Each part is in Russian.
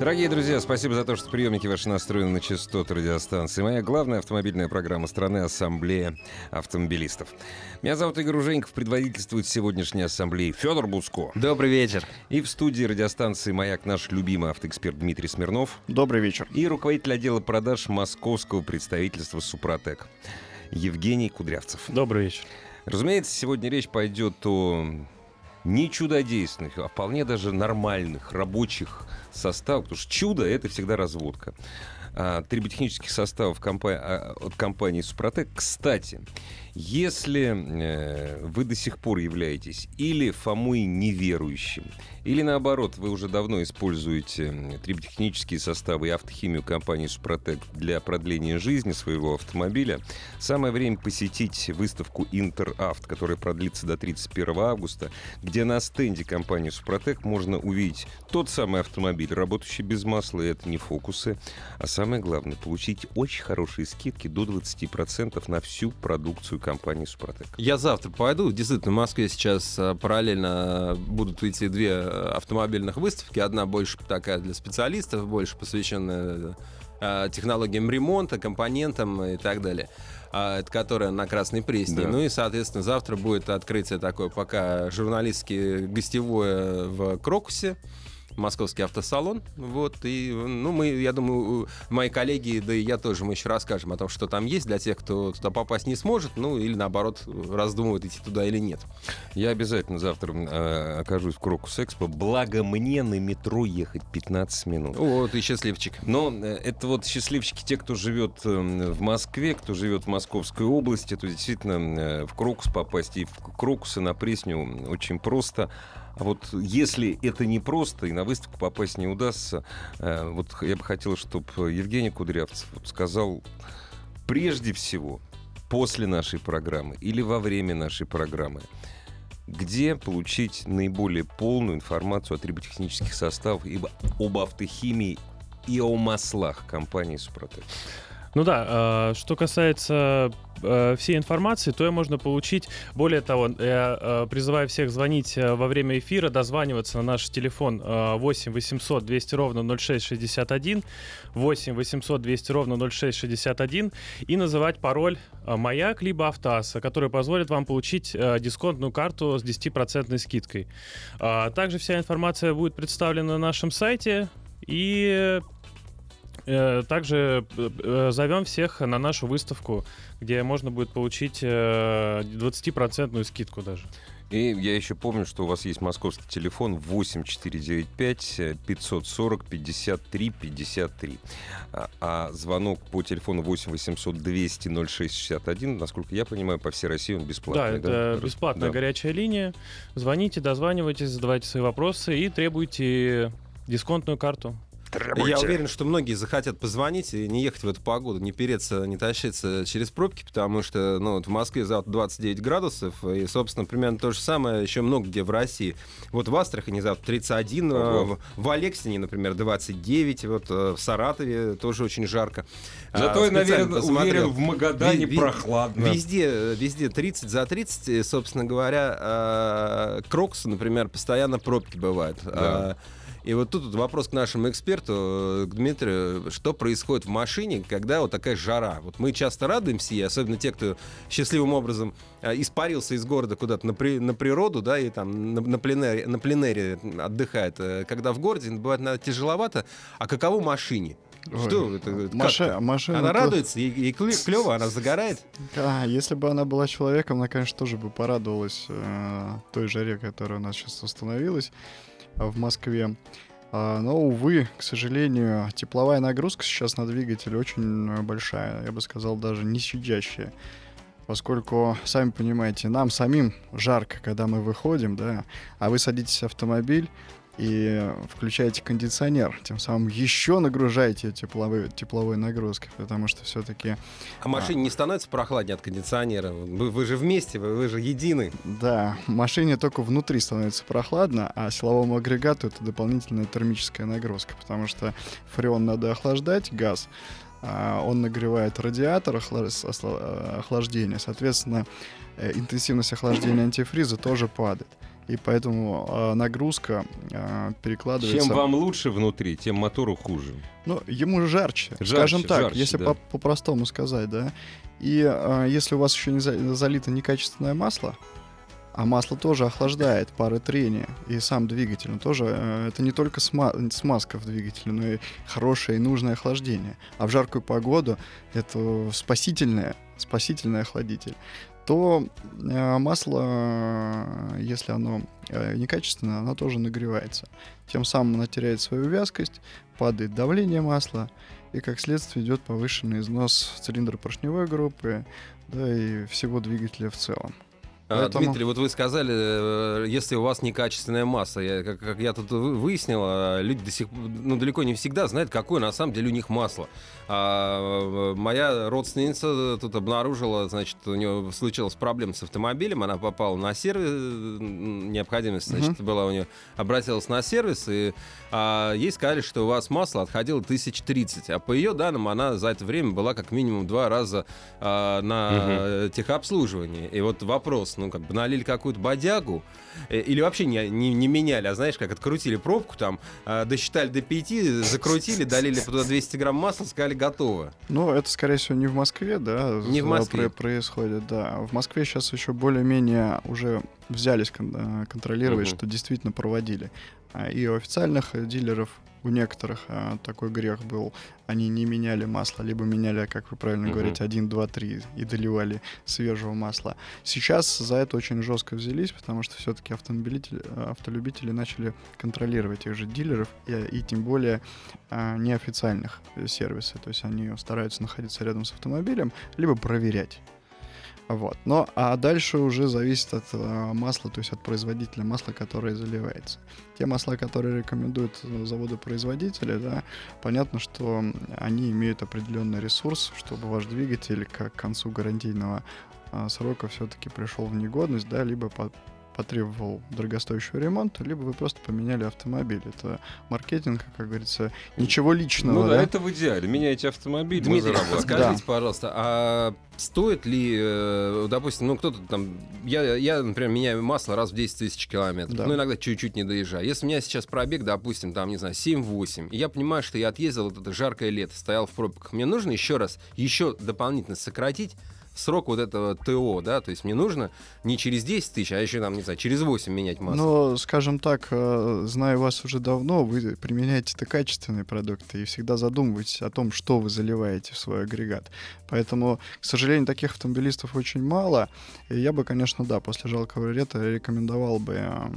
Дорогие друзья, спасибо за то, что приемники ваши настроены на частоту радиостанции. Моя главная автомобильная программа страны — Ассамблея автомобилистов. Меня зовут Игорь Ужеников, предводительствует сегодняшней ассамблеи Федор Буско. Добрый вечер. И в студии радиостанции «Маяк» наш любимый автоэксперт Дмитрий Смирнов. Добрый вечер. И руководитель отдела продаж московского представительства «Супротек» Евгений Кудрявцев. Добрый вечер. Разумеется, сегодня речь пойдет о не чудодейственных, а вполне даже нормальных рабочих составах, потому что чудо — это всегда разводка. А, триботехнических составов а, от компании «Супротек». Кстати, если э, вы до сих пор являетесь или Фомой неверующим, или наоборот, вы уже давно используете триботехнические составы и автохимию компании «Супротек» для продления жизни своего автомобиля, самое время посетить выставку «Интеравт», которая продлится до 31 августа, где на стенде компании «Супротек» можно увидеть тот самый автомобиль, работающий без масла, и это не фокусы, а самое главное, получить очень хорошие скидки до 20% на всю продукцию компании «Супротек». Я завтра пойду. Действительно, в Москве сейчас а, параллельно будут идти две а, автомобильных выставки. Одна больше такая для специалистов, больше посвященная а, технологиям ремонта, компонентам и так далее. Это которая на Красной Пресне. Да. Ну и, соответственно, завтра будет открытие такое пока журналистское гостевое в Крокусе московский автосалон. Вот, и, ну, мы, я думаю, мои коллеги, да и я тоже, мы еще расскажем о том, что там есть для тех, кто туда попасть не сможет, ну, или наоборот, раздумывает идти туда или нет. Я обязательно завтра э, окажусь в Крокус Экспо. Благо мне на метро ехать 15 минут. О, ты счастливчик. Но э, это вот счастливчики те, кто живет э, в Москве, кто живет в Московской области, то действительно э, в Крокус попасть и в Крокусы на Пресню очень просто. А вот если это не просто и на выставку попасть не удастся, э, вот я бы хотел, чтобы Евгений Кудрявцев сказал прежде всего после нашей программы или во время нашей программы, где получить наиболее полную информацию о триботехнических составах и об автохимии и о маслах компании «Супротек». Ну да, э, что касается э, всей информации, то ее можно получить. Более того, я э, призываю всех звонить во время эфира, дозваниваться на наш телефон э, 8 800 200 ровно 0661, 8 800 200 ровно 0661 и называть пароль «Маяк» либо «Автоаса», который позволит вам получить дисконтную карту с 10% скидкой. Также вся информация будет представлена на нашем сайте и Также э, зовем всех на нашу выставку, где можно будет получить э, 20% скидку даже. И я еще помню, что у вас есть московский телефон 8495 540 53 53. А, а звонок по телефону 8 800 200 0661, насколько я понимаю, по всей России он Да, бесплатный. это бесплатная Да. горячая линия. Звоните, дозванивайтесь, задавайте свои вопросы и требуйте дисконтную карту. Я уверен, что многие захотят позвонить и не ехать в эту погоду, не переться, не тащиться через пробки, потому что ну, вот в Москве завтра 29 градусов, и, собственно, примерно то же самое еще много где в России. Вот в Астрахани завтра 31, э, Ого. в, в Алексине, например, 29, вот э, в Саратове тоже очень жарко. Зато А, я, наверное, посмотрел. уверен, в Магадане Ви- ви- прохладно. Везде, везде 30 за 30, и, собственно говоря, э, Крокус, например, постоянно пробки бывают. Да. И вот тут вот вопрос к нашему эксперту, э, к Дмитрию, что происходит в машине, когда вот такая жара? Вот мы часто радуемся, и особенно те, кто счастливым образом э, испарился из города куда-то на, при- на природу, да, и там на, на пленэре, на пленэре отдыхает. Э, Когда в городе, бывает, наверное, тяжеловато. А каково машине? Что это? как? Маша- машина Она то- радуется, ей, ей клево, она загорает. Да, если бы она была человеком, она, конечно, тоже бы порадовалась э, той жаре, которая у нас сейчас установилась в Москве. А, но, увы, к сожалению, тепловая нагрузка сейчас на двигатель очень большая, я бы сказал, даже не щадящая. Поскольку, сами понимаете, нам самим жарко, когда мы выходим, да, а вы садитесь в автомобиль, и включаете кондиционер, тем самым еще нагружаете тепловой, тепловой нагрузкой, потому что все-таки... А машине не становится прохладнее от кондиционера? Вы, вы же вместе, вы, вы же едины. Да, машине только внутри становится прохладно, а силовому агрегату это дополнительная термическая нагрузка, потому что фреон надо охлаждать, газ, а он нагревает радиатор охлаждения, соответственно, э, интенсивность охлаждения антифриза тоже падает и поэтому э, нагрузка э, перекладывается... Чем вам лучше внутри, тем мотору хуже. Ну, ему жарче, жарче скажем так, жарче, если да. по- простому сказать, да. И э, если у вас еще не за- залито некачественное масло, а масло тоже охлаждает пары трения, и сам двигатель, он тоже, э, это не только сма- смазка в двигателе, но и хорошее и нужное охлаждение. А в жаркую погоду это спасительное, спасительный охладитель то э, масло, э, если оно э, некачественное, оно тоже нагревается. Тем самым оно теряет свою вязкость, падает давление масла, и как следствие идет повышенный износ цилиндра поршневой группы, да и всего двигателя в целом. А, Поэтому- Дмитрий, вот вы сказали, э, если у вас некачественная масса, я, как, как я тут вы- выяснил, а, люди до сих ну, далеко не всегда знают, какое на самом деле у них масло. А, э, моя родственница тут обнаружила, значит, у нее случилась проблема с автомобилем, она попала на сервис, необходимость, значит, была у нее, обратилась на сервис, и а, ей сказали, что у вас масло отходило 1030, а по ее данным она за это время была как минимум два раза а, на техобслуживании. И вот вопрос, ну, как бы налили какую-то бодягу, э, или вообще не, не, не меняли, а знаешь, как открутили пробку там, а, досчитали до 5, закрутили, долили туда 200 грамм масла, сказали, готово. Ну, это, скорее всего, не в Москве, да, Не в Москве. про- происходит, да. В Москве сейчас еще более-менее уже взялись кон- э, контролировать, Мгм. что действительно проводили. А, И у официальных э, дилеров, у некоторых а, такой грех был, они не меняли масло, либо меняли, как вы правильно Мгм. говорите, 1, 2, 3 и доливали свежего масла. Сейчас за это очень жестко взялись, потому что все-таки автомобилители, автолюбители начали контролировать тех же дилеров и, и тем более а, неофициальных сервисов. То есть они стараются находиться рядом с автомобилем, либо проверять. Вот. Но, а дальше уже зависит от э, масла, то есть от производителя масла, которое заливается. Те масла, которые рекомендуют э, заводы-производители, да, понятно, что они имеют определенный ресурс, чтобы ваш двигатель к концу гарантийного а, срока все-таки пришел в негодность, да, либо по- потребовал дорогостоящего ремонта, либо вы просто поменяли автомобиль. Это маркетинг, как говорится, ничего личного. Ну да, да? это в идеале. Меняйте автомобиль, Дмитрий, заработаем. скажите, пожалуйста, а стоит ли, э, допустим, ну кто-то там, я, я, например, меняю масло раз в 10 тысяч километров, Да. ну иногда чуть-чуть не доезжаю. Если у меня сейчас пробег, допустим, там, не знаю, 7-8, и я понимаю, что я отъездил вот это жаркое лето, стоял в пробках, мне нужно еще раз, еще дополнительно сократить срок вот этого ТО, да, то есть мне нужно не через 10 тысяч, а еще там, не знаю, через 8 менять масло. Но, скажем так, э, знаю вас уже давно, вы применяете-то качественные продукты и всегда задумываетесь о том, что вы заливаете в свой агрегат. Поэтому, к сожалению, таких автомобилистов очень мало. И я бы, конечно, да, после жалкого лета рекомендовал бы э,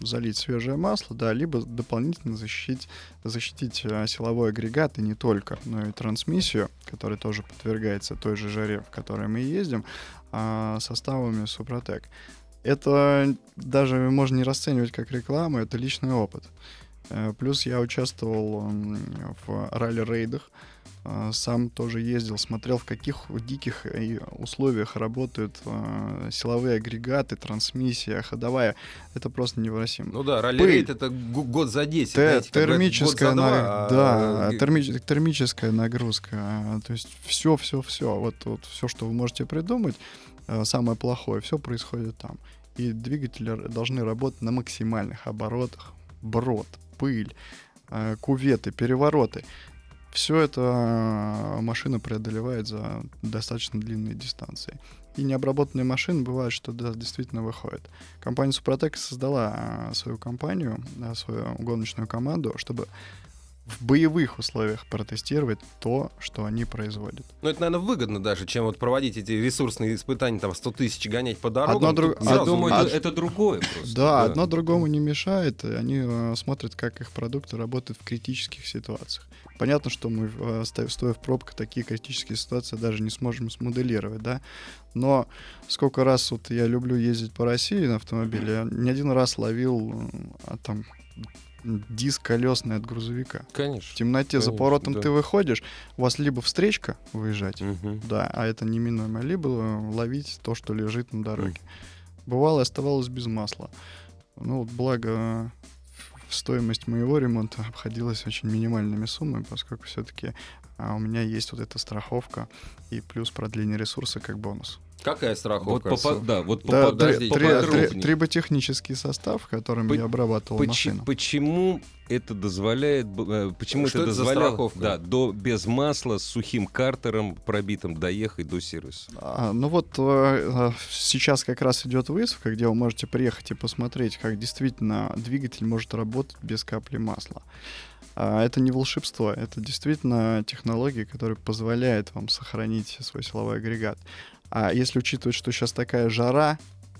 залить свежее масло, да, либо дополнительно защитить, защитить э, силовой агрегат и не только, но и трансмиссию, которая тоже подвергается той же жаре, в которой мы ездим, а, составами Супротек. Это даже можно не расценивать как рекламу, это личный опыт. Э, Плюс я участвовал в ралли-рейдах, сам тоже ездил, смотрел, в каких диких э, условиях работают э, силовые агрегаты, трансмиссия, ходовая. Это просто невыносимо. Ну да, ралли-рейд это год за 10. Те- знаете, термическая, год за два, на- а, да, э, терми- термическая нагрузка. а, То есть все, все, все, вот, вот все, что вы можете придумать, э, самое плохое, все происходит там. И двигатели должны работать на максимальных оборотах. Брод, пыль, э, куветы, перевороты. Все это э, машина преодолевает за достаточно длинные дистанции. И необработанные машины бывает, что да, действительно выходят. Компания Супротек создала а, свою компанию, а, свою гоночную команду, чтобы в боевых условиях протестировать то, что они производят. Ну, это, наверное, выгодно даже, чем вот проводить эти ресурсные испытания, там, 100 тысяч гонять по дорогам. Одно друг- Я сразу думаю, видно. это, это другое просто. Да, одно другому не мешает, они э, смотрят, как их продукты работают в критических ситуациях. Понятно, что мы, э, стоя в пробках, такие критические ситуации даже не сможем смоделировать, да. Но сколько раз вот я люблю ездить по России на автомобиле, я не один раз ловил э, а, там диск колесный от грузовика. В Конечно. темноте за Конечно, поворотом да. ты выходишь, у вас либо встречка выезжать, Мгм. да, а это неминуемо, либо ловить то, что лежит на дороге. Бывало, оставалось без масла. Ну, вот благо стоимость моего ремонта обходилась очень минимальными суммами, поскольку все-таки у меня есть вот эта страховка и плюс продление ресурса как бонус. Какая Вот страховка? попа- да, вот Да, попадай- три- три- триботехнический состав, которым По- я обрабатывал Поч- машину. Почему это дозволяет, э, почему Что это это дозволяло, страховка? да, до без масла с сухим картером пробитым доехать до сервиса? А, ну вот э, сейчас как раз идет выставка, где вы можете приехать и посмотреть, как действительно двигатель может работать без капли масла. А, это не волшебство, это действительно технология, которая позволяет вам сохранить свой силовой агрегат. А если учитывать, что сейчас такая жара,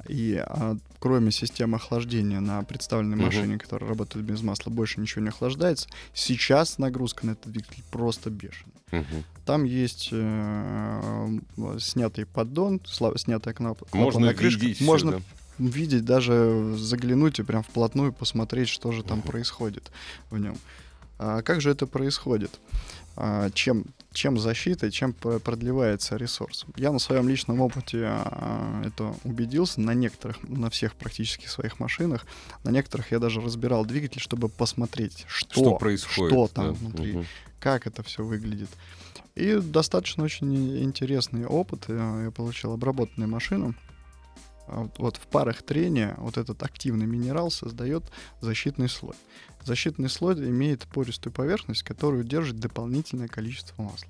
и а, кроме системы охлаждения на представленной Мгм. машине, которая работает без масла, больше ничего не охлаждается, сейчас нагрузка на этот двигатель просто бешеная. Мгм. Там есть э, снятый поддон, снятая кнап- Можно клапанная крышка. видеть Можно да. видеть, даже заглянуть и прям вплотную посмотреть, что же там Мгм. происходит в нем. А как же это происходит? А, чем, чем защита и чем продлевается ресурс? Я на своем личном опыте а, это убедился на некоторых, на всех практически своих машинах. На некоторых я даже разбирал двигатель, чтобы посмотреть, что, Что происходит? что там да. внутри Мгм. как это все выглядит. И достаточно очень интересный опыт э, я получил. Обработанную машину. А Вот, в парах трения вот этот активный минерал создает защитный слой. Защитный слой имеет пористую поверхность, которая держит дополнительное количество масла.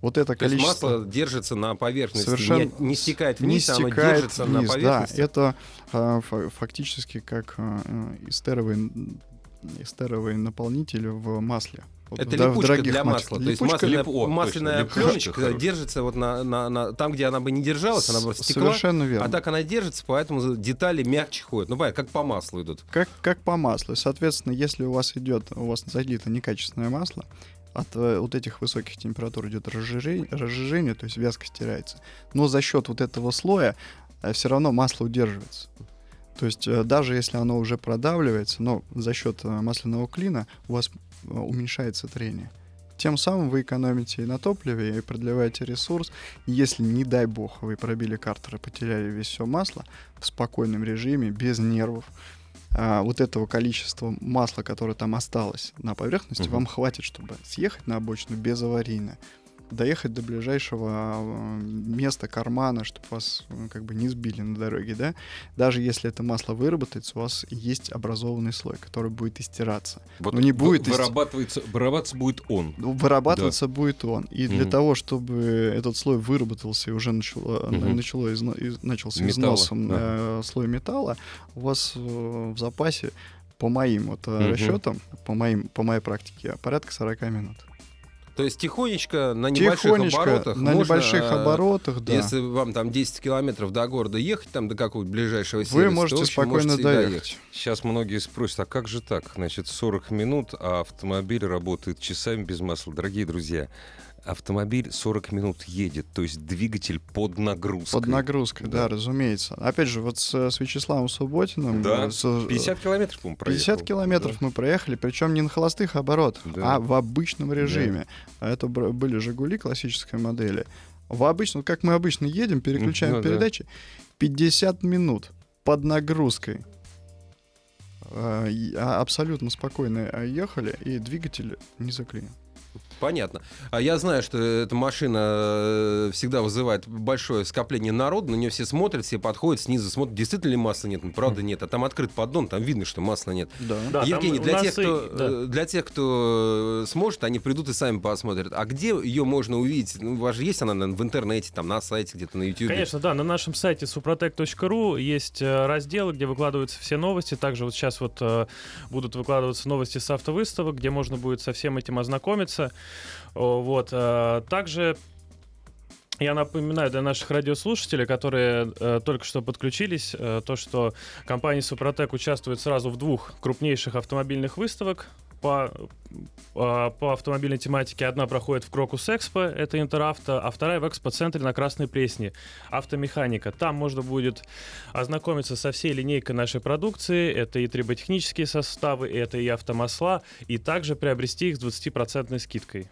Вот это То количество масло держится на поверхности, Совершенно не, не стекает не вниз, а оно стекает держится на вниз, поверхности. Да, это а, фа- фактически как а, эстеровый, эстеровый наполнитель в масле. Это да- липучка для масла. То есть масляная, лип- о, масляная точно, пленочка хорошая. держится вот на, на- на- там, где она бы не держалась, она бы С- стекла. Совершенно верно. А так она держится, поэтому детали мягче ходят. Ну, понятно, как по маслу идут. Как, как по маслу. Соответственно, если у вас идет, у вас залито некачественное масло, от э, вот этих высоких температур идет разжижение, разжижение, то есть вязкость теряется. Но за счет вот этого слоя все равно масло удерживается. То есть э, даже если оно уже продавливается, но за счет э, масляного клина у вас э, уменьшается трение. Тем самым вы экономите и на топливе, и продлеваете ресурс. Если, не дай бог, вы пробили картер и потеряли весь все масло в спокойном режиме, без нервов, а, вот этого количества масла, которое там осталось на поверхности, Мгм. вам хватит, чтобы съехать на обочину без аварийно, доехать до ближайшего э, места кармана, чтобы вас э, как бы не сбили на дороге, да. Даже если это масло выработается, у вас есть образованный слой, который будет истираться. Вот Ну, не будет ист- вырабатывается, вырабатываться будет он. Ну, Вырабатываться будет он. И для Мгм. того, чтобы этот слой выработался и уже начало, Мгм. начало изно- из- начался Металла, износом ага. э, слой металла, у вас э, в запасе, по моим вот, э, Мгм. расчетам, по, моим, по моей практике, порядка 40 минут. То есть тихонечко на небольших Тихонечко, оборотах на можно, небольших э, оборотах, да. Если вам там 10 километров до города ехать, там до какого-то ближайшего сервиса, Вы то, можете общем, спокойно можете и доехать. Сейчас многие спросят, а как же так? Значит, 40 минут, а автомобиль работает часами без масла. Дорогие друзья, автомобиль 40 минут едет, то есть двигатель под нагрузкой. Под нагрузкой, да. Да. разумеется. Опять же, вот с, с Вячеславом Субботиным... Да, э, с- 50 километров, по-моему, проехал. 50 километров мы проехали, причем не на холостых оборотах, Да. а в обычном режиме. А Это были Жигули классической модели. В обычном, как мы обычно едем, переключаем ну да. передачи, 50 минут под нагрузкой. И- а, Абсолютно спокойно ехали, и двигатель не заклинил. Понятно. А я знаю, что эта машина э, всегда вызывает большое скопление народа, на нее все смотрят, все подходят, снизу смотрят, действительно ли масла нет. Ну, правда нет. А там открыт поддон, там видно, что масла нет. Да. Евгений, для тех, и- кто, да. э, для тех, кто э, сможет, они придут и сами посмотрят. А где ее можно увидеть? Ну, у вас же есть она наверное, в интернете, там на сайте, где-то на YouTube. Конечно, да, на нашем сайте suprotec.ru есть разделы, где выкладываются все новости. Также вот сейчас вот будут выкладываться новости с автовыставок, где можно будет со всем этим ознакомиться. Вот. э, Также я напоминаю для наших радиослушателей, которые э, только что подключились, э, то, что компания Супротек участвует сразу в двух крупнейших автомобильных выставок по, а, по автомобильной тематике одна проходит в Крокус Экспо, это Интеравто, а вторая в Экспо-центре на Красной Пресне, автомеханика. Там можно будет ознакомиться со всей линейкой нашей продукции, это и триботехнические составы, это и автомасла, и также приобрести их с 20% скидкой.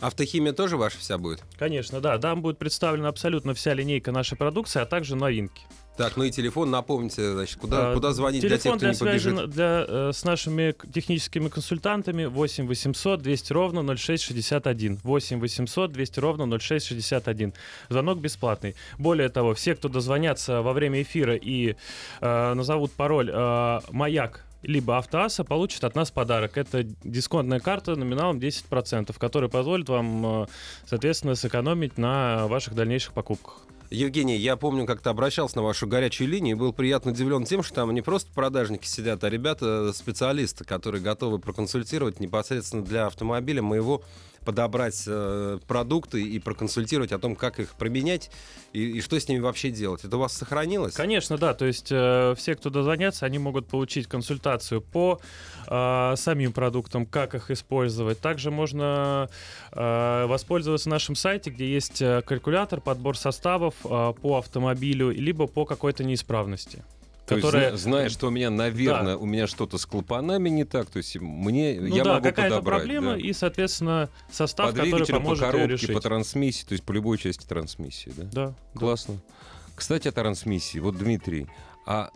Автохимия тоже ваша вся будет? Конечно, да. Там будет представлена абсолютно вся линейка нашей продукции, а также новинки. Так, ну и телефон, напомните, значит, куда, а, куда звонить для тех, кто для не побежит? Телефон для, э, с нашими техническими консультантами 8 800 200 ровно 0661. 8 800 200 ровно 0661. Звонок бесплатный. Более того, все, кто дозвонятся во время эфира и э, назовут пароль э, «Маяк» либо Автоаса получит от нас подарок. Это дисконтная карта номиналом 10%, которая позволит вам, э, соответственно, сэкономить на ваших дальнейших покупках. Евгений, я помню, как-то обращался на вашу горячую линию и был приятно удивлен тем, что там не просто продажники сидят, а ребята, специалисты, которые готовы проконсультировать непосредственно для автомобиля моего подобрать э, продукты и проконсультировать о том, как их применять и, и что с ними вообще делать. Это у вас сохранилось? Конечно, да. То есть э, все, кто дозвонятся, они могут получить консультацию по э, самим продуктам, как их использовать. Также можно э, воспользоваться нашим сайте, где есть э, калькулятор, подбор составов э, по автомобилю, либо по какой-то неисправности. То которая... есть, зная, что у меня, наверное, да. у меня что-то с клапанами не так, то есть мне ну я да, могу какая-то подобрать. проблема да. и, соответственно, состав, Под который поможет по коробке, решить. по трансмиссии, то есть по любой части трансмиссии, да? Да. Классно. Да. Кстати, о трансмиссии. Вот, Дмитрий, а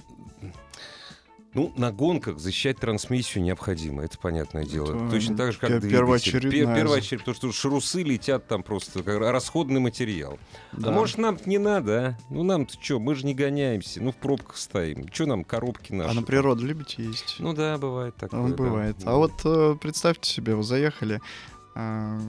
ну, на гонках защищать трансмиссию необходимо, это понятное дело. Это Точно так же, как двигатель. Первоочередная... Первоочередная, потому что шрусы летят там просто как расходный материал. А да. А может, нам не надо, а? Ну, нам-то что, мы же не гоняемся, ну, в пробках стоим. Что нам коробки наши? А на природу любите есть? Ну да, бывает такое. Ну, бывает. Да. А вот э, представьте себе, вы заехали э,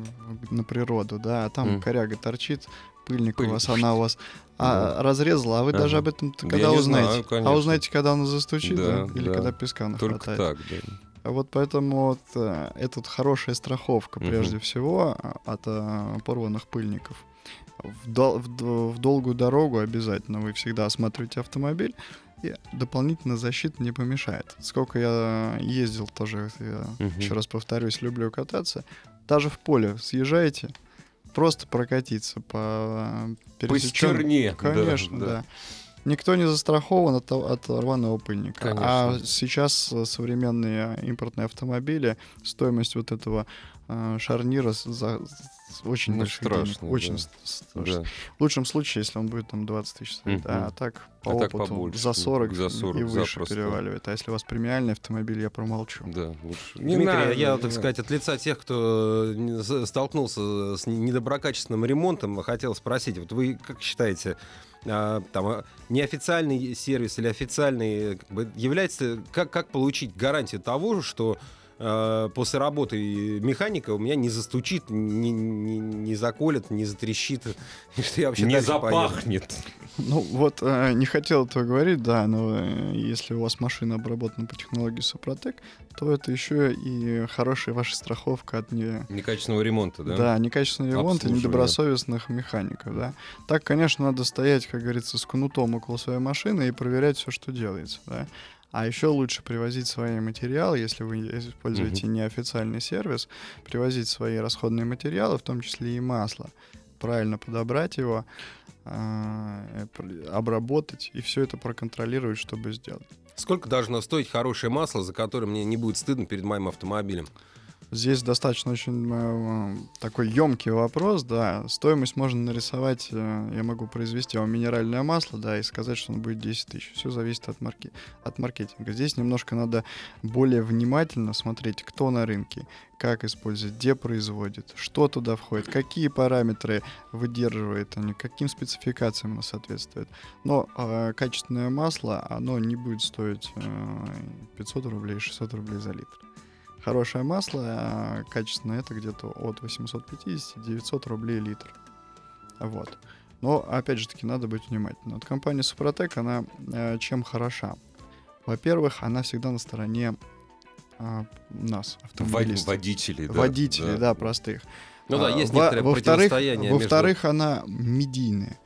на природу, да, а там mm. коряга торчит, пыльник Пыль. у вас, она у вас а, да. разрезала, а вы ага. даже об этом когда узнаете? Знаю, а узнаете, когда она застучит, да, да? или да. когда песка нахватает? Только так, да. А вот поэтому вот, э, это вот хорошая страховка, угу. прежде всего, а, от а, порванных пыльников. В, дол- в, в долгую дорогу обязательно вы всегда осматриваете автомобиль, и дополнительная защита не помешает. Сколько я ездил тоже, я угу. еще раз повторюсь, люблю кататься, даже в поле съезжаете, просто прокатиться по пересечен... По стерне. Конечно, да. да. Никто не застрахован от, от рваного пыльника. Конечно. А сейчас современные импортные автомобили, стоимость вот этого э, шарнира за, очень ну, больших страшно, денег. Очень да. страшно. Да. В лучшем случае, если он будет там 20 тысяч стоить. Uh-huh. Да, а так по а опыту так побольше. за 40, за 40 и выше запросто. переваливает. А если у вас премиальный автомобиль, я промолчу. Да, лучше. Не Дмитрий, надо, я, так сказать, от лица тех, кто столкнулся с недоброкачественным ремонтом, хотел спросить, вот вы как считаете, а, там, а, неофициальный сервис или официальный как бы, является, как, как получить гарантию того, что э, после работы механика у меня не застучит, не, не, не заколет, не затрещит, что я вообще не запахнет. Поеду. Ну вот, э, не хотел этого говорить, да, но э, если у вас машина обработана по технологии Супротек, то это еще и хорошая ваша страховка от не... некачественного ремонта, да? Да, некачественного ремонта, недобросовестных механиков, да. Так, конечно, надо стоять, как говорится, с кнутом около своей машины и проверять все, что делается, да. А еще лучше привозить свои материалы, если вы используете mm-hmm. неофициальный сервис, привозить свои расходные материалы, в том числе и масло, правильно подобрать его, э, обработать и все это проконтролировать, чтобы сделать. Сколько должно стоить хорошее масло, за которое мне не будет стыдно перед моим автомобилем? Здесь достаточно очень э, такой емкий вопрос, да. Стоимость можно нарисовать, э, я могу произвести вам минеральное масло, да, и сказать, что он будет 10 тысяч. Все зависит от, марки, от маркетинга. Здесь немножко надо более внимательно смотреть, кто на рынке, как использует, где производит, что туда входит, какие параметры выдерживает они, каким спецификациям оно соответствует. Но э, качественное масло, оно не будет стоить э, 500 рублей, 600 рублей за литр. Хорошее масло, а качественное, это где-то от 850-900 рублей литр. Вот. Но, опять же таки, надо быть внимательным. Вот компания Супротек, она э, чем хороша? Во-первых, она всегда на стороне э, нас, автомобилистов. Водителей, да. Водителей, да, да простых. Ну да, есть а, некоторое во, во-вторых, во-вторых, между... она медийная.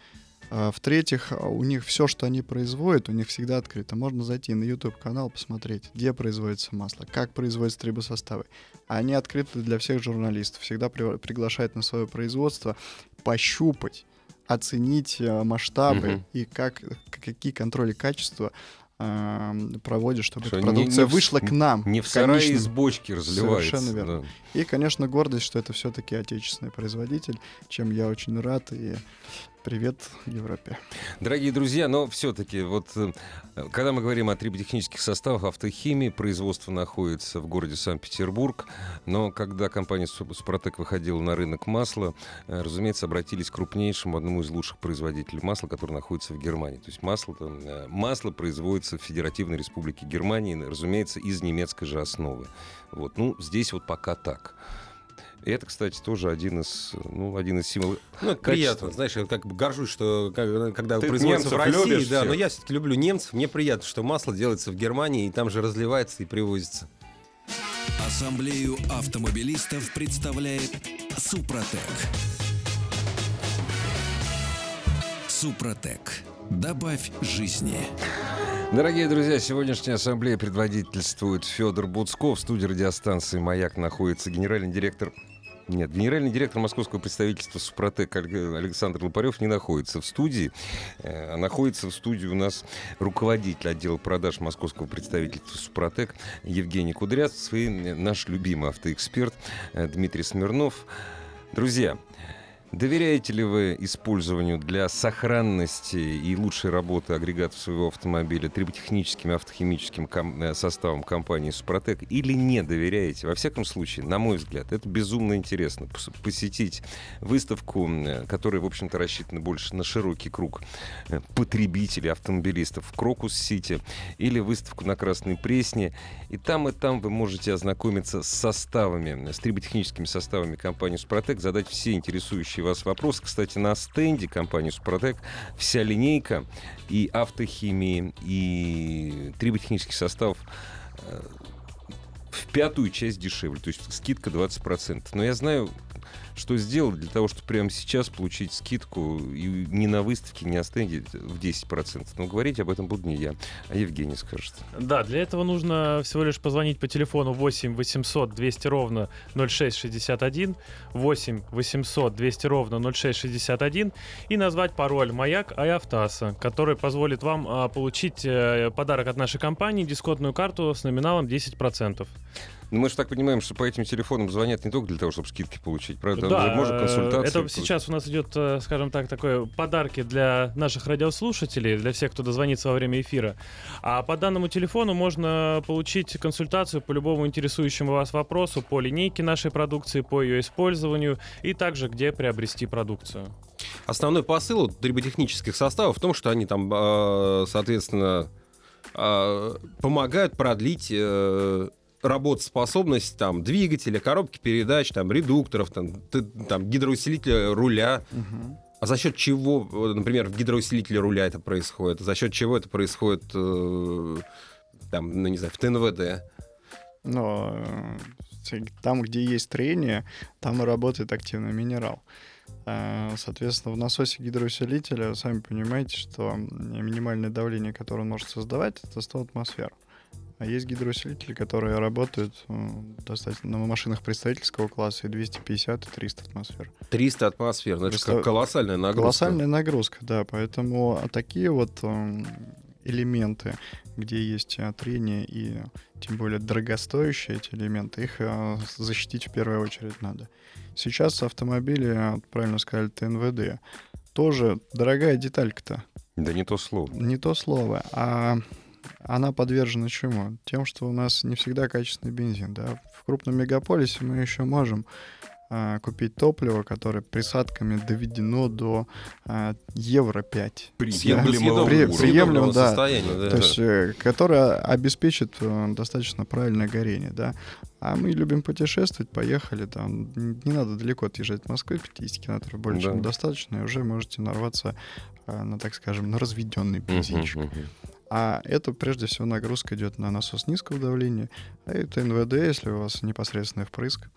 А, В-третьих, а, у них все, что они производят, у них всегда открыто. Можно зайти на YouTube-канал, посмотреть, где производится масло, как производятся трибосоставы. Они открыты для всех журналистов. Всегда при- приглашают на свое производство пощупать, оценить э, масштабы Мгм. и как, какие контроли качества а, проводят, чтобы Что эта не- продукция не в с- вышла к нам. Не в сарае из бочки разливается. Совершенно верно. да. И, конечно, гордость, что это все-таки отечественный производитель, чем я очень рад. И привет Европе. Дорогие друзья, но все-таки вот э, когда мы говорим о триботехнических составах автохимии, производство находится в городе Санкт-Петербург, но когда компания Су- Супротек выходила на рынок масла, э, разумеется, обратились к крупнейшему, одному из лучших производителей масла, который находится в Германии. То есть масло, там, э, масло производится в Федеративной Республике Германии, разумеется, из немецкой же основы. Вот, ну, здесь вот пока так. И это, кстати, тоже один из, ну, один из символов. Ну, Качество. приятно, знаешь, я как бы горжусь, что как- когда Ты производится в России, да, всех? но я все-таки люблю немцев, мне приятно, что масло делается в Германии, и там же разливается и привозится. Ассамблею автомобилистов представляет Супротек. Супротек. Добавь жизни. Дорогие друзья, сегодняшняя ассамблея предводительствует Федор Буцков. В студии радиостанции «Маяк» находится генеральный директор... Нет, генеральный директор московского представительства «Супротек» Александр Лопарев не находится в студии, э, а находится в студии у нас руководитель отдела продаж московского представительства «Супротек» Евгений Кудряцов и наш любимый автоэксперт э, Дмитрий Смирнов. Друзья, Доверяете ли вы использованию для сохранности и лучшей работы агрегатов своего автомобиля триботехническим и автохимическим ком- э, составам компании «Супротек» или не доверяете? Во всяком случае, на мой взгляд, это безумно интересно. Пос- Посетить выставку, э, которая, в общем-то, рассчитана больше на широкий круг э, потребителей, автомобилистов в Крокус-Сити или выставку на Красной Пресне. И там, и там вы можете ознакомиться с составами, с триботехническими составами компании «Супротек», задать все интересующие вас вопросы. Кстати, на стенде компании «Супротек» вся линейка и автохимии, и триботехнических составов э, в пятую часть дешевле, то есть скидка 20%. Но я знаю, что сделать для того, чтобы прямо сейчас получить скидку и не на выставке, не на стенде в 10%. Но говорить об этом буду не я, а Евгений скажет. Да, для этого нужно всего лишь позвонить по телефону 8 800 200 ровно 0661, 8 800 200 ровно 0661 и назвать пароль «Маяк Айавтаса», который позволит вам а, получить э, подарок от нашей компании, дисконтную карту с номиналом 10%. Ну, мы же так понимаем, что по этим телефонам звонят не только для того, чтобы скидки получить, правда? Да, можно консультации. Это сейчас у нас идет, э, скажем так, такое подарки для наших радиослушателей, для всех, кто дозвонится во время эфира. А по данному телефону можно получить консультацию по любому интересующему вас вопросу, по линейке нашей продукции, по ее использованию и также где приобрести продукцию. Основной посыл вот триботехнических составов в том, что они там, э, соответственно, э, помогают продлить э, работоспособность там двигателя, коробки передач, там редукторов, там, т- там гидроусилителя руля. А за счет чего, э, например, в гидроусилителе руля это происходит? За счет чего это происходит, э, там, ну не знаю, в ТНВД? Но э, там, где есть трение, там и работает активный минерал. Э, Соответственно, в насосе гидроусилителя, сами понимаете, что минимальное давление, которое он может создавать, это 100 атмосфер. А есть гидроусилители, которые работают э, достаточно на машинах представительского класса и 250 и 300 атмосфер. 300 атмосфер, ну, это Представ- колоссальная нагрузка. Колоссальная нагрузка, да. Поэтому а такие вот эм, элементы, где есть э, трение и тем более дорогостоящие эти элементы, их э, защитить в первую очередь надо. Сейчас автомобили, э, правильно сказали, ТНВД, тоже дорогая деталька-то. Да не то слово. Не то слово, а она подвержена чему? Тем, что у нас не всегда качественный бензин. Да? В крупном мегаполисе мы еще можем а, купить топливо, которое присадками доведено до а, евро 5. Приемлемого При- уровня. приемлемо, да. состояния. да. То есть, э, которое обеспечит э, достаточно правильное горение, да. А мы любим путешествовать, поехали, там, не надо далеко отъезжать от Москвы, 50 километров более чем Да. достаточно, и уже можете нарваться э, на, так скажем, на разведенный бензинчик. Мгм, мгм. А это прежде всего нагрузка идет на насос низкого давления, а это НВД, если у вас непосредственный впрыск,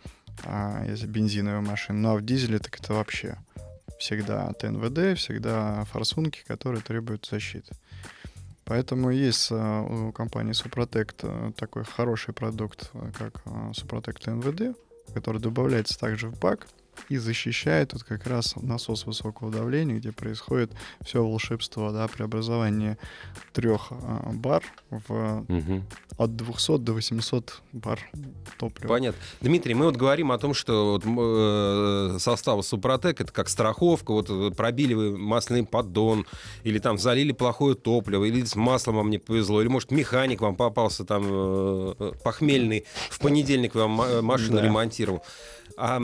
а если бензиновая машина. Ну а в дизеле так это вообще всегда ТНВД, всегда форсунки, которые требуют защиты. Поэтому есть э, у компании Супротект э, такой хороший продукт, э, как э, Супротект ТНВД, который добавляется также в бак и защищает вот как раз насос высокого давления, где происходит все волшебство, да, преобразование трех э, бар в Мгм. от 200 до 800 бар топлива. Понятно. Дмитрий, мы вот говорим о том, что вот, э, состав Супротек это как страховка, вот э, пробили вы масляный поддон, или там залили плохое топливо, или с маслом вам не повезло, или может механик вам попался там э, э, похмельный, в понедельник вам ма- машину Да. ремонтировал. А,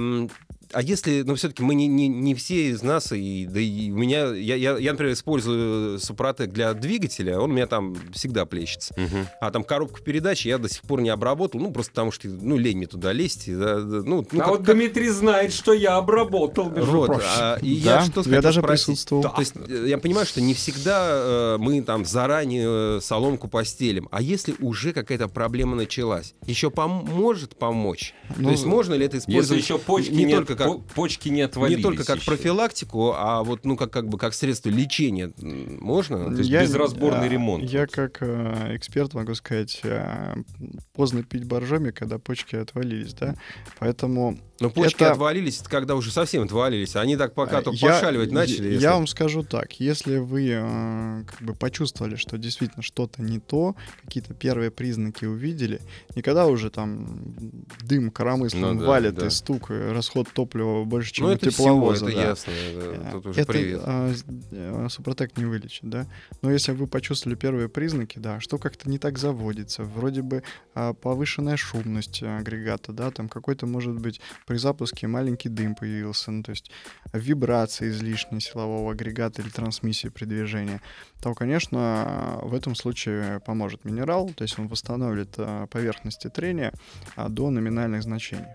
а если, ну, все-таки мы не, не, не все из нас, и, да и у меня, я, я, я, например, использую Супротек для двигателя, он у меня там всегда плещется. Мгм. А там коробку передач я до сих пор не обработал, ну, просто потому что, ну, лень мне туда лезть. да, да, ну, ну, а как- вот Дмитрий знает, что я обработал, между вот, прочим. а, и Да, я что я даже спросить. присутствовал. То есть э, я понимаю, что не всегда э, мы там заранее э, соломку постелим, а если уже какая-то проблема началась, еще поможет помочь? Ну, То есть можно ли это Если использовать еще почки не не, только как по- почки не отвалились не только как еще. профилактику, а вот ну как как бы как средство лечения можно? То есть Я- безразборный а, ремонт. Я как э, эксперт могу сказать, э, поздно пить боржоми, когда почки отвалились, да. Поэтому Но почки это- отвалились, это когда уже совсем отвалились. Они так пока э, только я- пошаливать начали. Я, если- я вам скажу так, если вы э, как бы почувствовали, что действительно что-то не то, какие-то первые признаки увидели, никогда уже там дым коромыслом Ну да, валит да. и стук, и расход топлива больше, чем Ну у это тепловоза. всего, это да. ясно. это- Э, Тут уже это привет. а, э, Супротек не вылечит, да. Но если вы почувствовали первые признаки, да, что как-то не так заводится, вроде бы а, повышенная шумность агрегата, да, там какой-то, может быть, при запуске маленький дым появился, ну, то есть вибрация излишняя силового агрегата или трансмиссии при движении, то, конечно, в этом случае поможет минерал, то есть он восстановит а, поверхности трения а, до номинальных значений.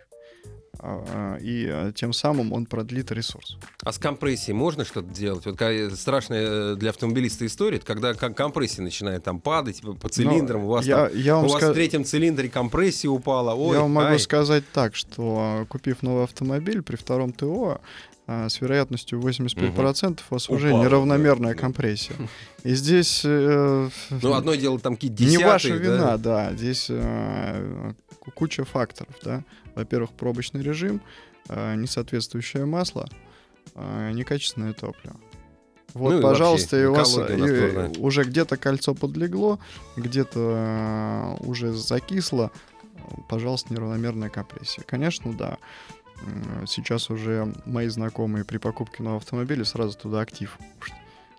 А, И а, тем самым он продлит ресурс. А с компрессией можно что-то делать? Вот страшная э, для автомобилиста история, это когда ком- компрессия начинает там падать по, цилиндрам, у вас, Ну, я, там- я у вас ска- в третьем цилиндре компрессия упала. Ой, я вам могу ай. сказать так, что купив новый автомобиль при втором ТО, а, с вероятностью 85% у вас уже неравномерная да. компрессия. И здесь э, Ну, одно дело там какие-то не ваша да? вина, да. Здесь э, ку- куча факторов, да. Во-первых, пробочный режим, э, несоответствующее масло, э, некачественное топливо. Вот, Ну и пожалуйста, вообще и у вас и уже где-то кольцо подлегло, где-то э, уже закисло, пожалуйста, неравномерная компрессия. Конечно, да. Сейчас уже мои знакомые при покупке нового автомобиля сразу туда актив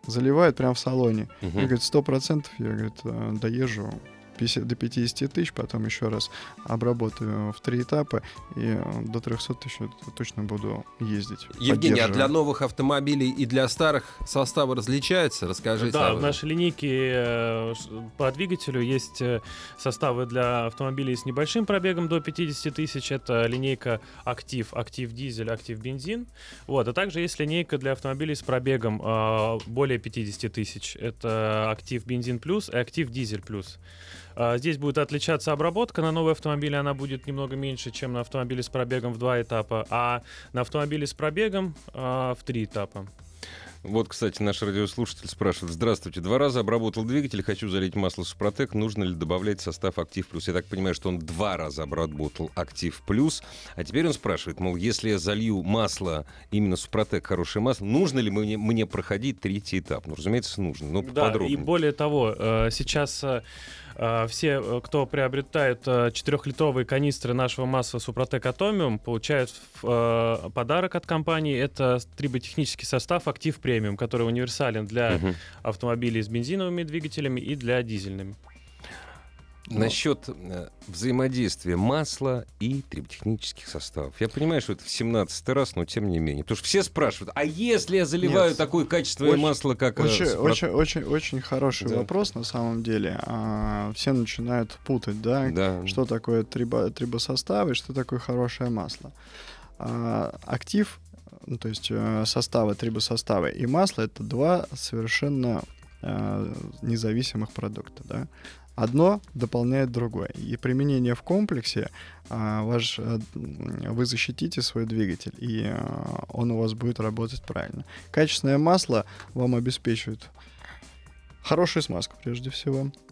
заливают прямо в салоне. Мгм. Я говорит, сто процентов, я говорит, доезжу 50 до 50 тысяч, потом еще раз обработаю в три этапа, и э, до 300 тысяч я точно буду ездить. Евгений, а для новых автомобилей и для старых составы различаются? Расскажите. Да, в нашей линейке э, по двигателю есть э, составы для автомобилей с небольшим пробегом до 50 тысяч. Это линейка Актив, Актив Дизель, Актив Бензин. Вот, а также есть линейка для автомобилей с пробегом более 50 тысяч. Это Актив Бензин Плюс и Актив Дизель Плюс. А, Здесь будет отличаться обработка. На новые автомобили она будет немного меньше, чем на автомобиле с пробегом в два этапа, а на автомобиле с пробегом а, в три этапа. Вот, кстати, наш радиослушатель спрашивает. Здравствуйте, два раза обработал двигатель, хочу залить масло Супротек. Нужно ли добавлять состав Актив Плюс? Я так понимаю, что он два раза обработал Актив Плюс. А теперь он спрашивает, мол, если я залью масло, именно Супротек, хорошее масло, нужно ли мне, мне проходить третий этап? Ну, разумеется, нужно. Ну, Да, подробнее. и более того, э, сейчас э, все, э, кто приобретает 4-литровые канистры нашего масла Супротек Атомиум, получают э, подарок от компании. Это триботехнический состав Актив Премиум, который универсален для автомобилей с бензиновыми двигателями и для дизельными. Насчет э, взаимодействия масла и триботехнических составов. Я понимаю, что это в 17 раз, но тем не менее. Потому что все спрашивают, а если я заливаю Нет. такое качественное Очень- масло, как... э, Очень, Супротек? очень, очень, очень хороший Да. вопрос на самом деле. А, все начинают путать, да, Да. что такое трибо, трибосоставы, что такое хорошее масло. А, актив, ну, то есть э, составы, трибосоставы и масло это два совершенно независимых продукта, да. Одно дополняет другое. И применение в комплексе а, ваш, а, вы защитите свой двигатель, и а, он у вас будет работать правильно. Качественное масло вам обеспечивает хорошую смазку прежде всего, Э,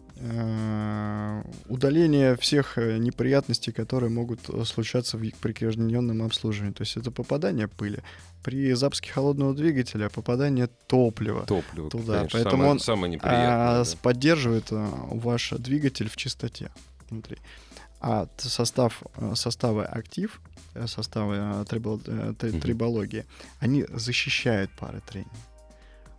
удаление всех э, неприятностей, которые могут э, случаться в, при каждодневном обслуживании. То есть это попадание пыли. При запуске холодного двигателя попадание топлива. Топливо, туда. конечно, Поэтому самое, он самое а, да. поддерживает а, ваш двигатель в чистоте внутри. А состав, э, составы актив, э, составы э, трибол- э, трибологии, они защищают пары трения.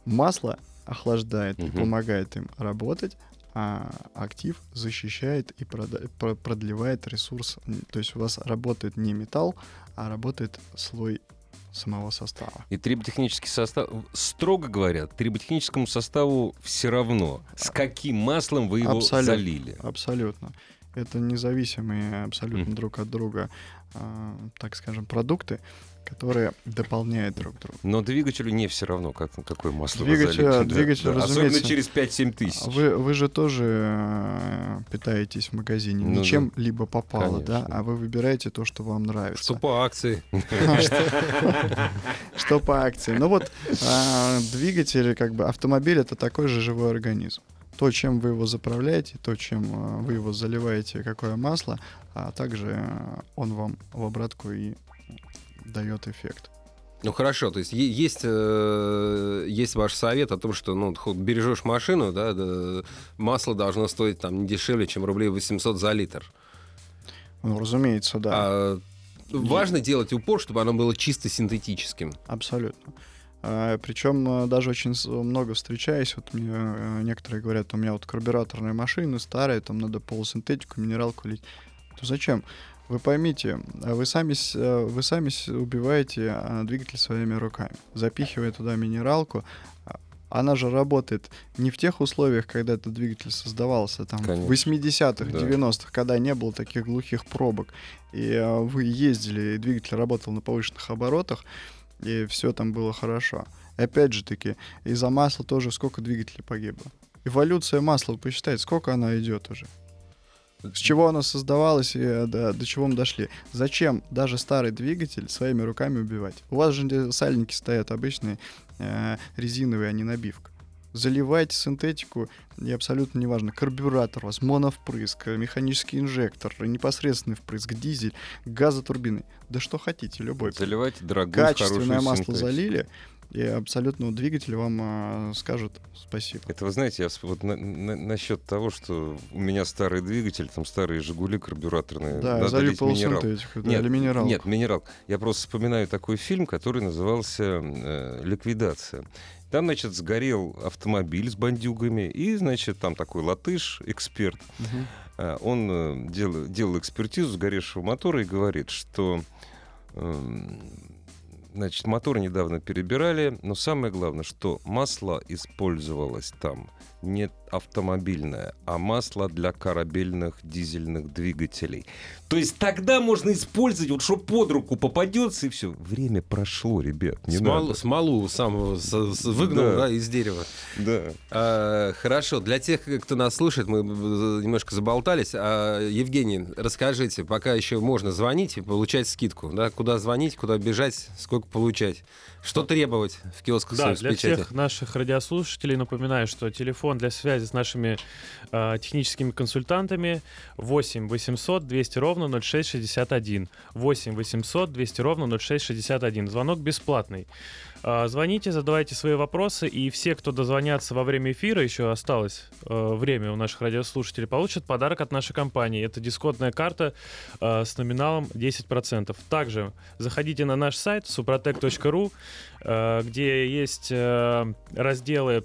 Масло охлаждает и Мгм. помогает им работать, а актив защищает и продлевает ресурс. То есть у вас работает не металл, а работает слой самого состава. И триботехнический состав, строго говоря, триботехническому составу все равно, с каким маслом вы его Абсолютно. залили. Абсолютно. Это независимые абсолютно Мгм. друг от друга, а, так скажем, продукты, которые дополняют друг друга. Но двигателю не все равно, как, какое масло Двигатель- вы залили. двигатель, Особенно разумеется. через 5-7 тысяч. А Вы, вы же тоже э, питаетесь в магазине Ну не да. чем либо попало, да, Конечно. а вы выбираете то, что вам нравится. Что по акции. Что по акции. Ну вот а, двигатель, как бы автомобиль это такой же живой организм. То, чем вы его заправляете, то, чем а, вы его заливаете, какое масло, а также он вам в обратку и дает эффект. Ну хорошо, то есть есть, э, есть ваш совет о том, что ну, бережешь машину, да, да, масло должно стоить там не дешевле, чем рублей 800 за литр. Ну, разумеется, да, А важно делать упор, чтобы оно было чисто синтетическим. абсолютно. причем даже очень много встречаюсь, вот мне э, некоторые говорят, у меня вот карбюраторная машина старая, там надо полусинтетику, минералку лить. То зачем? Вы поймите, а вы сами, э, вы сами убиваете а, двигатель своими руками, запихивая туда минералку. а, Она же работает не в тех условиях, когда этот двигатель создавался, там, Конечно. в 80-х, Да. 90-х, когда не было таких глухих пробок, и а, вы ездили, и двигатель работал на повышенных оборотах, и все там было хорошо. И опять же таки, из-за масла тоже сколько двигателей погибло. Эволюция масла, вы посчитайте, сколько она идет уже. С чего оно создавалось и э, до, до чего мы дошли. Зачем даже старый двигатель своими руками убивать? У вас же сальники стоят обычные, э, резиновые, а не набивка. Заливайте синтетику, и абсолютно неважно, карбюратор у вас, моновпрыск, э, механический инжектор, непосредственный впрыск, дизель, газотурбины. Да что хотите, любой. Заливайте дорогую, Качественное масло синтетику. залили, и абсолютно двигатель вам э, скажет спасибо. Это вы знаете, я вот на- на- насчет того, что у меня старый двигатель, там старые Жигули карбюраторные. Да, надо залью полусинтетику, да, Нет, или минерал. Нет, минерал. Я просто вспоминаю такой фильм, который назывался э, «Ликвидация». Там, значит, сгорел автомобиль с бандюгами, и, значит, там такой латыш, эксперт, э, он э, дел- делал экспертизу сгоревшего мотора и говорит, что эм, значит, мотор недавно перебирали, но самое главное, что масло использовалось там не автомобильное, а масло для корабельных дизельных двигателей. То есть тогда можно использовать, вот что под руку попадется, и все. Время прошло, ребят, не смолу, надо. смолу самого с- с- выгнал Да. да, из дерева. Да. А, хорошо, для тех, кто нас слушает, мы немножко заболтались. А, Евгений, расскажите, пока еще можно звонить и получать скидку. Да? Куда звонить, куда бежать, сколько получать? Что требовать в киосках Да, «Союз для печати»? всех наших радиослушателей напоминаю, что телефон для связи с нашими э, техническими консультантами 8 800 200 ровно 0661. 8 800 200 ровно 0661. Звонок бесплатный. А, Звоните, задавайте свои вопросы, и все, кто дозвонятся во время эфира, еще осталось э, время у наших радиослушателей, получат подарок от нашей компании. Это дисконтная карта э, с номиналом 10%. Также заходите на наш сайт suprotec.ru, э, где есть разделы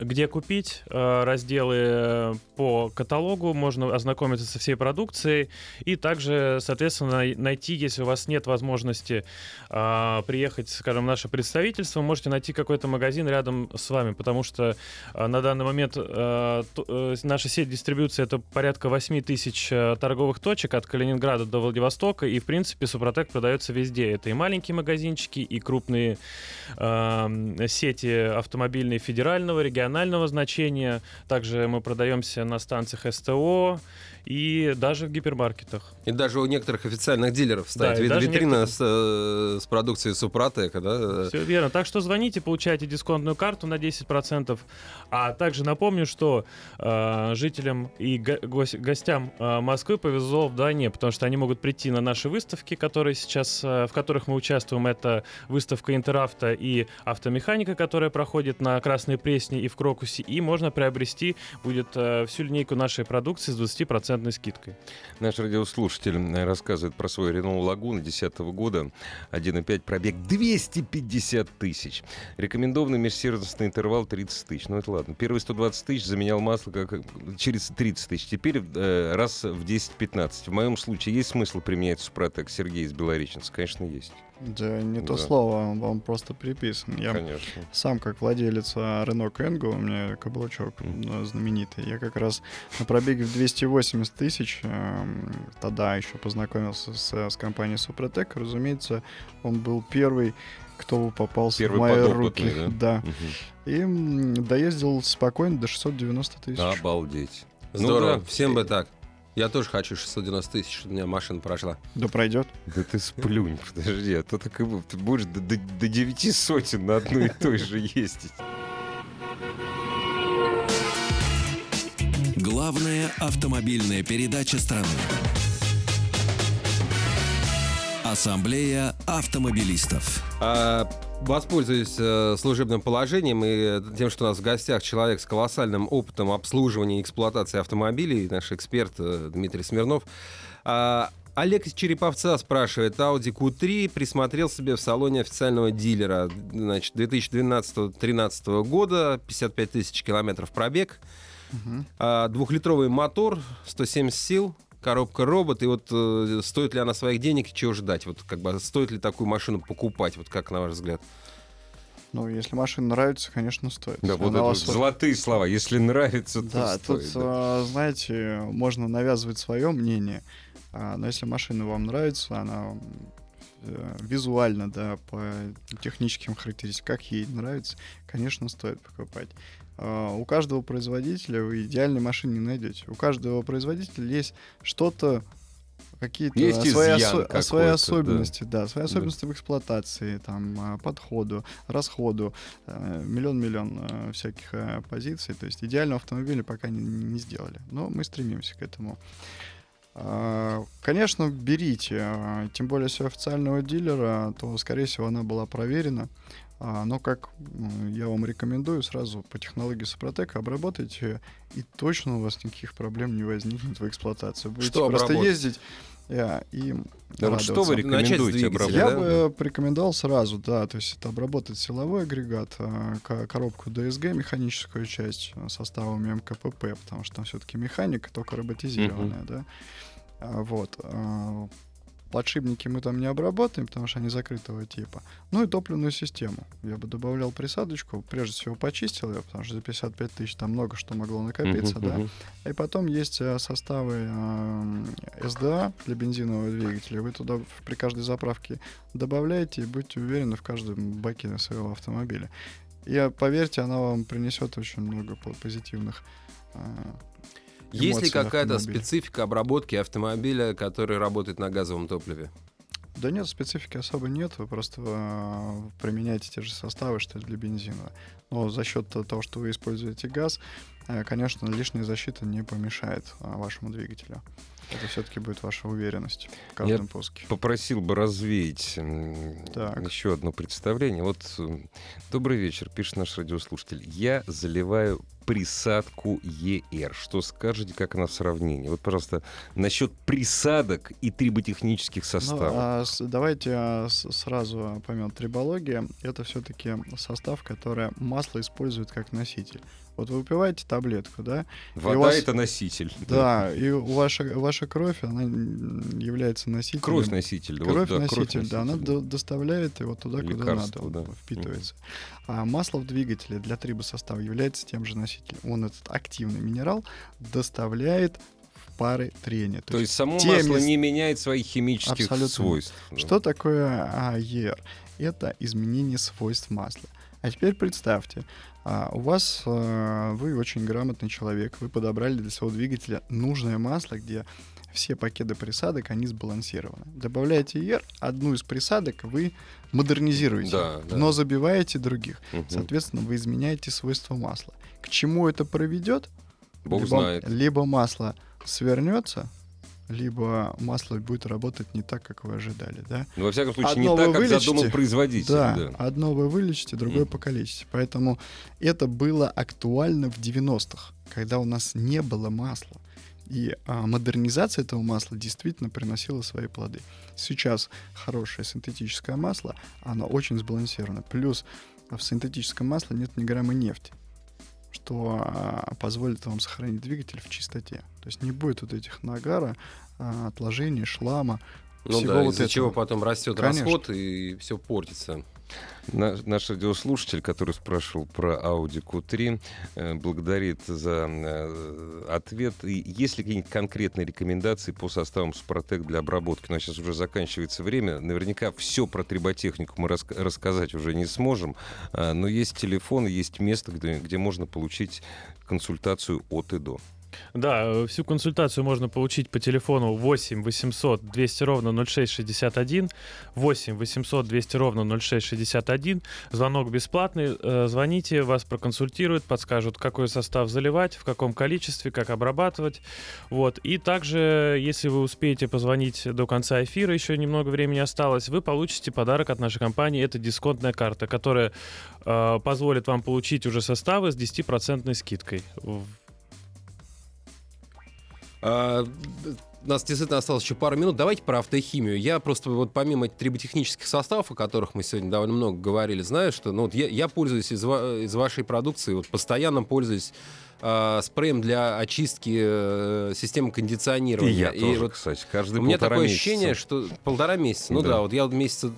где купить, э, разделы э, по каталогу, можно ознакомиться со всей продукцией и также, соответственно, най- найти, если у вас нет возможности а, приехать, скажем, в наше представительство, можете найти какой-то магазин рядом с вами, потому что а, на данный момент э, э, наша сеть дистрибьюции это порядка 8 тысяч э, торговых точек от Калининграда до Владивостока, и, в принципе, Супротек продается везде. Это и маленькие магазинчики, и крупные э, сети автомобильные федерального, регионального регионального значения. Также мы продаемся на станциях СТО и даже в гипермаркетах. И даже у некоторых официальных дилеров стоит Да, вид- витрина некоторых- с, э, с продукцией Супротека, да? Все верно. Так что звоните, получайте дисконтную карту на 10%. А также напомню, что э, жителям и го- гос- гостям э, Москвы повезло вдвойне, потому что они могут прийти на наши выставки, которые сейчас, э, в которых мы участвуем. Это выставка Интеравто и автомеханика, которая проходит на Красной Пресне и в Крокусе. И можно приобрести будет э, всю линейку нашей продукции с 20% скидкой. Наш радиослушатель э, рассказывает про свой Renault Лагуна 2010 года. 1,5 пробег 250 тысяч. Рекомендованный межсервисный интервал 30 тысяч. Ну это ладно. Первые 120 тысяч заменял масло как через 30 тысяч. Теперь э, раз в 10-15. В моем случае есть смысл применять Супротек? Сергей из Белореченска, конечно, есть. Да, не то Да. слово, он вам просто приписан. Я Конечно. сам, как владелец а, Renault Kangoo, у меня каблучок э, знаменитый, я как раз на пробеге в 280 тысяч эм, тогда еще познакомился с, с компанией Супротек. Разумеется, он был первый, кто попался Первый в мои руки. да? Да. Мгм. И доездил спокойно до 690 тысяч. Обалдеть. Ну Здорово. да. Всем бы так. Я тоже хочу 690 тысяч, чтобы у меня машина прошла. Да пройдет. Да ты сплюнь, подожди, а то так и будет. Ты будешь до, до, до девяти сотен на одной и той же ездить. Главная автомобильная передача страны. Ассамблея автомобилистов. А, Воспользуюсь э, служебным положением и тем, что у нас в гостях человек с колоссальным опытом обслуживания и эксплуатации автомобилей, наш эксперт э, Дмитрий Смирнов. А, Олег из Череповца спрашивает, Audi Q3 присмотрел себе в салоне официального дилера, значит, 2012-2013 года, 55 тысяч километров пробег, Мгм. а, двухлитровый мотор, 170 сил, коробка робот, и вот э, стоит ли она своих денег и чего ждать? Вот как бы стоит ли такую машину покупать, вот как на ваш взгляд? Ну, если машина нравится, конечно, стоит. Да, вот это вас вот золотые слова. Если нравится, то Да, стоит, тут, да. а, знаете, можно навязывать свое мнение, а, но если машина вам нравится, она э, визуально, да, по техническим характеристикам, как ей нравится, конечно, стоит покупать. А, У каждого производителя вы идеальной машины не найдете. У каждого производителя есть что-то, какие-то Есть свои, осо- свои какой-то, да. особенности, да. свои особенности в эксплуатации, там, а, подходу, расходу, э, миллион-миллион э, всяких позиций. То есть идеального автомобиля пока не, не сделали. Но мы стремимся к этому. А, Конечно, берите, а, тем более если официального дилера, то, скорее всего, она была проверена. А, Но, как я вам рекомендую, сразу по технологии Супротека обработайте и точно у вас никаких проблем не возникнет в эксплуатации. Будете Что просто обработать? ездить э, и Да вот что вы рекомендуете обработать? Я да? бы э, порекомендовал сразу, да, то есть это обработать силовой агрегат, ко- коробку DSG, механическую часть э, составами МКПП, потому что там все-таки механика, только роботизированная, да. А, Вот. А, Подшипники мы там не обработаем, потому что они закрытого типа. Ну и топливную систему. Я бы добавлял присадочку, прежде всего почистил ее, потому что за 55 тысяч там много что могло накопиться, да. И потом есть э, составы э, СДА для бензинового двигателя. Вы туда при каждой заправке добавляете и будьте уверены в каждом баке своего автомобиля. И э, поверьте, она вам принесет очень много по- позитивных. э, Есть ли какая-то специфика обработки автомобиля, который работает на газовом топливе? Да нет, специфики особо нет, вы просто э, применяете те же составы, что и для бензина. Но за счет того, что вы используете газ, э, конечно, лишняя защита не помешает э, вашему двигателю. Это все-таки будет ваша уверенность в каждом пуске. Попросил бы развеять Так. еще одно представление. Вот м, добрый вечер, пишет наш радиослушатель. Я заливаю присадку ЕР. Что скажете, как она в сравнении? Вот, пожалуйста, насчет присадок и триботехнических Ну, составов. а с- давайте а, с- сразу поймем. Трибология — это все-таки состав, который масло использует как носитель. Вот вы выпиваете таблетку, да? Вода вас- это носитель. Да, и ваша, ваша кровь, она является носителем. Кровь носитель. да, вот, Кровь да, носитель, да, она носитель, до- доставляет его туда, куда Лекарство, надо, он да. впитывается. А масло в двигателе для трибосостава является тем же носителем. Он этот активный минерал доставляет в пары трения. То есть само те масло мест- не меняет своих химических Абсолютно. свойств. Что такое а, ER? Это изменение свойств масла. А теперь представьте, А у вас, э, вы очень грамотный человек, вы подобрали для своего двигателя нужное масло, где все пакеты присадок, они сбалансированы. Добавляете ER, одну из присадок вы модернизируете, Да, да. но забиваете других. Мгм. Соответственно, вы изменяете свойства масла. К чему это приведет? Бог либо, знает. Либо масло свернется, либо масло будет работать не так, как вы ожидали, да? Ну, во всяком случае, Одно не так, как вылечите. задумал производитель. Да, да. одно вы вылечите, другое Мгм. покалечите. Поэтому это было актуально в 90-х, когда у нас не было масла. И а, модернизация этого масла действительно приносила свои плоды. Сейчас хорошее синтетическое масло, оно очень сбалансировано. Плюс в синтетическом масле нет ни грамма нефти, что а, позволит вам сохранить двигатель в чистоте. То есть не будет вот этих нагара, а, отложений, шлама. Ну всего да, вот из-за этого. чего потом растет Конечно. расход и все портится. На- Наш радиослушатель, который спрашивал про Audi Q3, э, благодарит за э, ответ. И есть ли какие-нибудь конкретные рекомендации по составам Супротек для обработки? У нас сейчас уже заканчивается время. Наверняка все про триботехнику мы раска- рассказать уже не сможем. А, Но есть телефон, есть место, где, где можно получить консультацию от и до. Да, э, всю консультацию можно получить по телефону 8 800 200 ровно 0661, 8 800 200 ровно 0661. Звонок бесплатный. э, Звоните, вас проконсультируют, подскажут, какой состав заливать, в каком количестве, как обрабатывать. Вот. И также, если вы успеете позвонить до конца эфира, еще немного времени осталось, вы получите подарок от нашей компании. Это дисконтная карта, которая э, позволит вам получить уже составы с 10% скидкой. В- А, у нас действительно осталось еще пару минут. Давайте про автохимию. Я просто вот помимо триботехнических составов, о которых мы сегодня довольно много говорили, знаю, что ну, вот я, я пользуюсь из, из вашей продукции, вот постоянно пользуюсь а, спреем для очистки э, системы кондиционирования. И я тоже, вот кстати, каждый у меня такое месяца. ощущение, что полтора месяца. Ну Да. да, вот я вот месяца,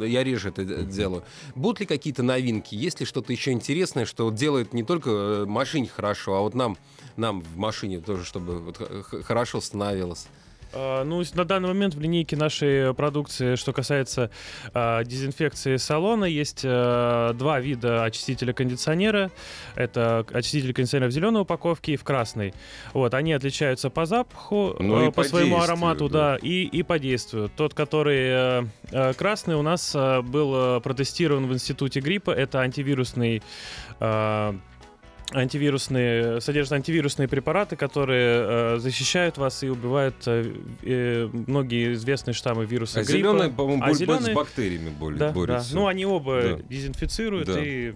я реже это д- делаю. Будут ли какие-то новинки? Есть ли что-то еще интересное, что делает не только э, машине хорошо, а вот нам, нам в машине тоже, чтобы вот хорошо становилось? А, Ну, на данный момент в линейке нашей продукции, что касается а, дезинфекции салона, есть а, два вида очистителя кондиционера. Это очиститель кондиционера в зеленой упаковке и в красной. Вот, они отличаются по запаху, Ну и по, по своему аромату, да. да, и, и по действию. Тот, который э, э, красный, у нас э, был э, протестирован в институте гриппа. Это антивирусный э, антивирусные, содержат антивирусные препараты, которые э, защищают вас и убивают э, э, многие известные штаммы вируса А гриппа. зеленый, по-моему, А зелёный- с бактериями более да, да. борется. Ну, они оба Да. дезинфицируют Да. и,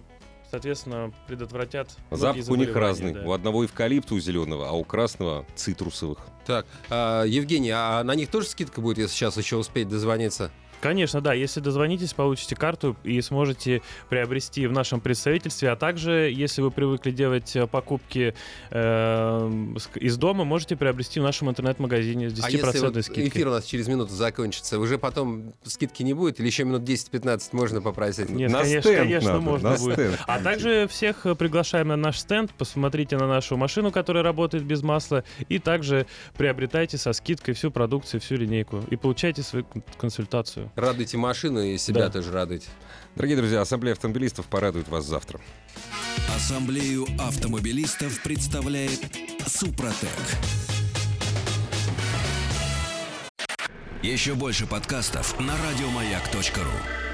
соответственно, предотвратят Запах у них разный. да. У одного эвкалипта у зеленого, а у красного цитрусовых. Так, а, Евгений, а на них тоже скидка будет, если сейчас еще успеть дозвониться? Конечно, да. Если дозвонитесь, получите карту и сможете приобрести в нашем представительстве. А также, если вы привыкли делать э, покупки э, из дома, можете приобрести в нашем интернет-магазине с 10% А если вот скидкой. эфир у нас через минуту закончится, уже потом скидки не будет или еще минут 10-15 можно попросить? Нет, На конечно, стенд конечно, надо, можно на будет. стенд. А также всех э, приглашаем на наш стенд, посмотрите на нашу машину, которая работает без масла, и также приобретайте со скидкой всю продукцию, всю линейку, и получайте свою кон- консультацию. Радуйте машину и себя Да. тоже радуйте. Дорогие друзья, Ассамблея автомобилистов порадует вас завтра. Ассамблею автомобилистов представляет Супротек. Еще больше подкастов на радиомаяк.ру.